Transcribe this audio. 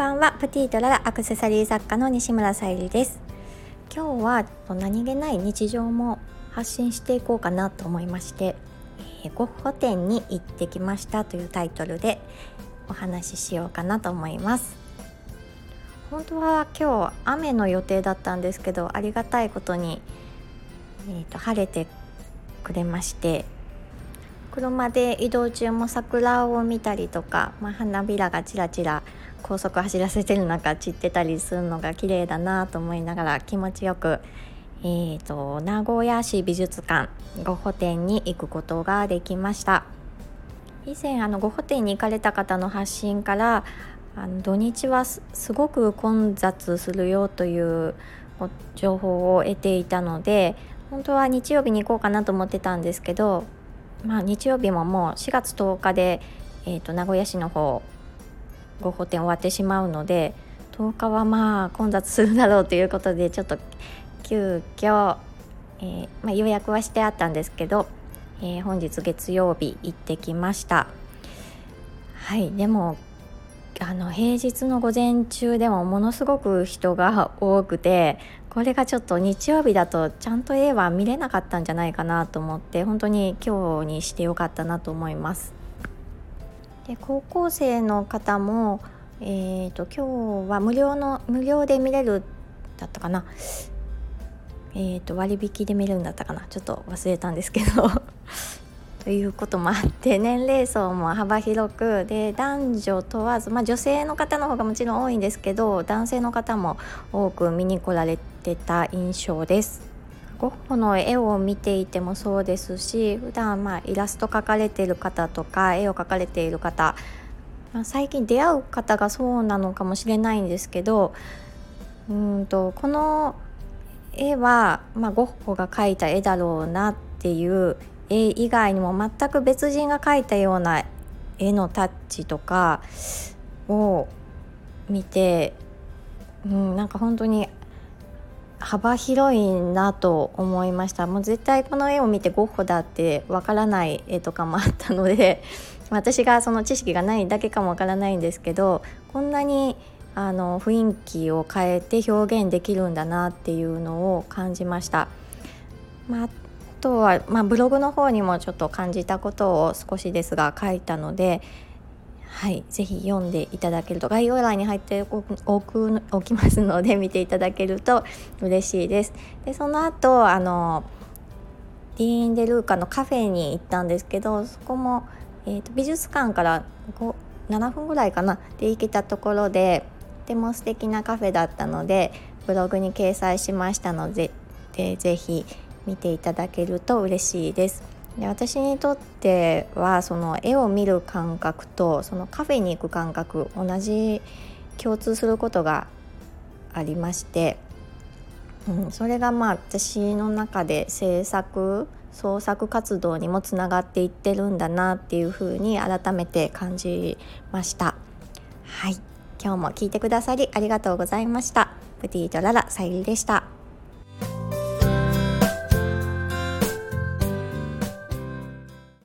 ばんは。プティートララアクセサリー作家の西村さゆりです。今日は何気ない日常も発信していこうかなと思いまして、えー、ゴッホ展に行ってきましたというタイトルでお話ししようかなと思います。本当は今日雨の予定だったんですけどありがたいことに、えーと、と晴れてくれまして車で移動中も桜を見たりとか、まあ、花びらがちらちら高速走らせてる中散ってたりするのが綺麗だなと思いながら気持ちよく、えーと、名古屋市美術館ゴッホ展に行くことができました。以前あのゴッホ展に行かれた方の発信からあの土日はすごく混雑するよという情報を得ていたので本当は日曜日に行こうかなと思ってたんですけどまあ、日曜日ももう4月10日で、えーと、名古屋市の方ご法店終わってしまうので10日はまあ混雑するだろうということでちょっと急遽、えー、まあ、予約はしてあったんですけど、えー、本日月曜日行ってきましたはいでもあの平日の午前中でもものすごく人が多くてこれがちょっと日曜日だとちゃんと絵は見れなかったんじゃないかなと思って本当に今日にしてよかったなと思います。で高校生の方も、えーと、今日は無料の無料で見れるだったかな、えーと割引で見れるんだったかな。ちょっと忘れたんですけど。ということもあって年齢層も幅広くで男女問わず、まあ、女性の方の方がもちろん多いんですけど男性の方も多く見に来られてた印象です。ゴッホの絵を見ていてもそうですし普段まあイラスト描かれている方とか絵を描かれている方、まあ、最近出会う方がそうなのかもしれないんですけどうんとこの絵は、まあ、ゴッホが描いた絵だろうなっていう絵以外にも全く別人が描いたような絵のタッチとかを見て、うん、なんか本当に幅広いなと思いましたもう絶対この絵を見てゴッホだってわからない絵とかもあったので 私がその知識がないだけかもわからないんですけどこんなにあの雰囲気を変えて表現できるんだなっていうのを感じました。まあとは、まあ、ブログの方にもちょっと感じたことを少しですが書いたので、はい、ぜひ読んでいただけると概要欄に入っておくおきますので見ていただけると嬉しいです。でその後あのディーン・デ・ルーカのカフェに行ったんですけどそこも、えーと、美術館から7分ぐらいかなで行けたところでとても素敵なカフェだったのでブログに掲載しましたのででぜひ見ていただけると嬉しいです。で私にとってはその絵を見る感覚とそのカフェに行く感覚同じ共通することがありまして、うん、それがまあ私の中で制作創作活動にもつながっていってるんだなっていうふうに改めて感じました。はい今日も聞いてくださりありがとうございました。プティートララさゆりでした。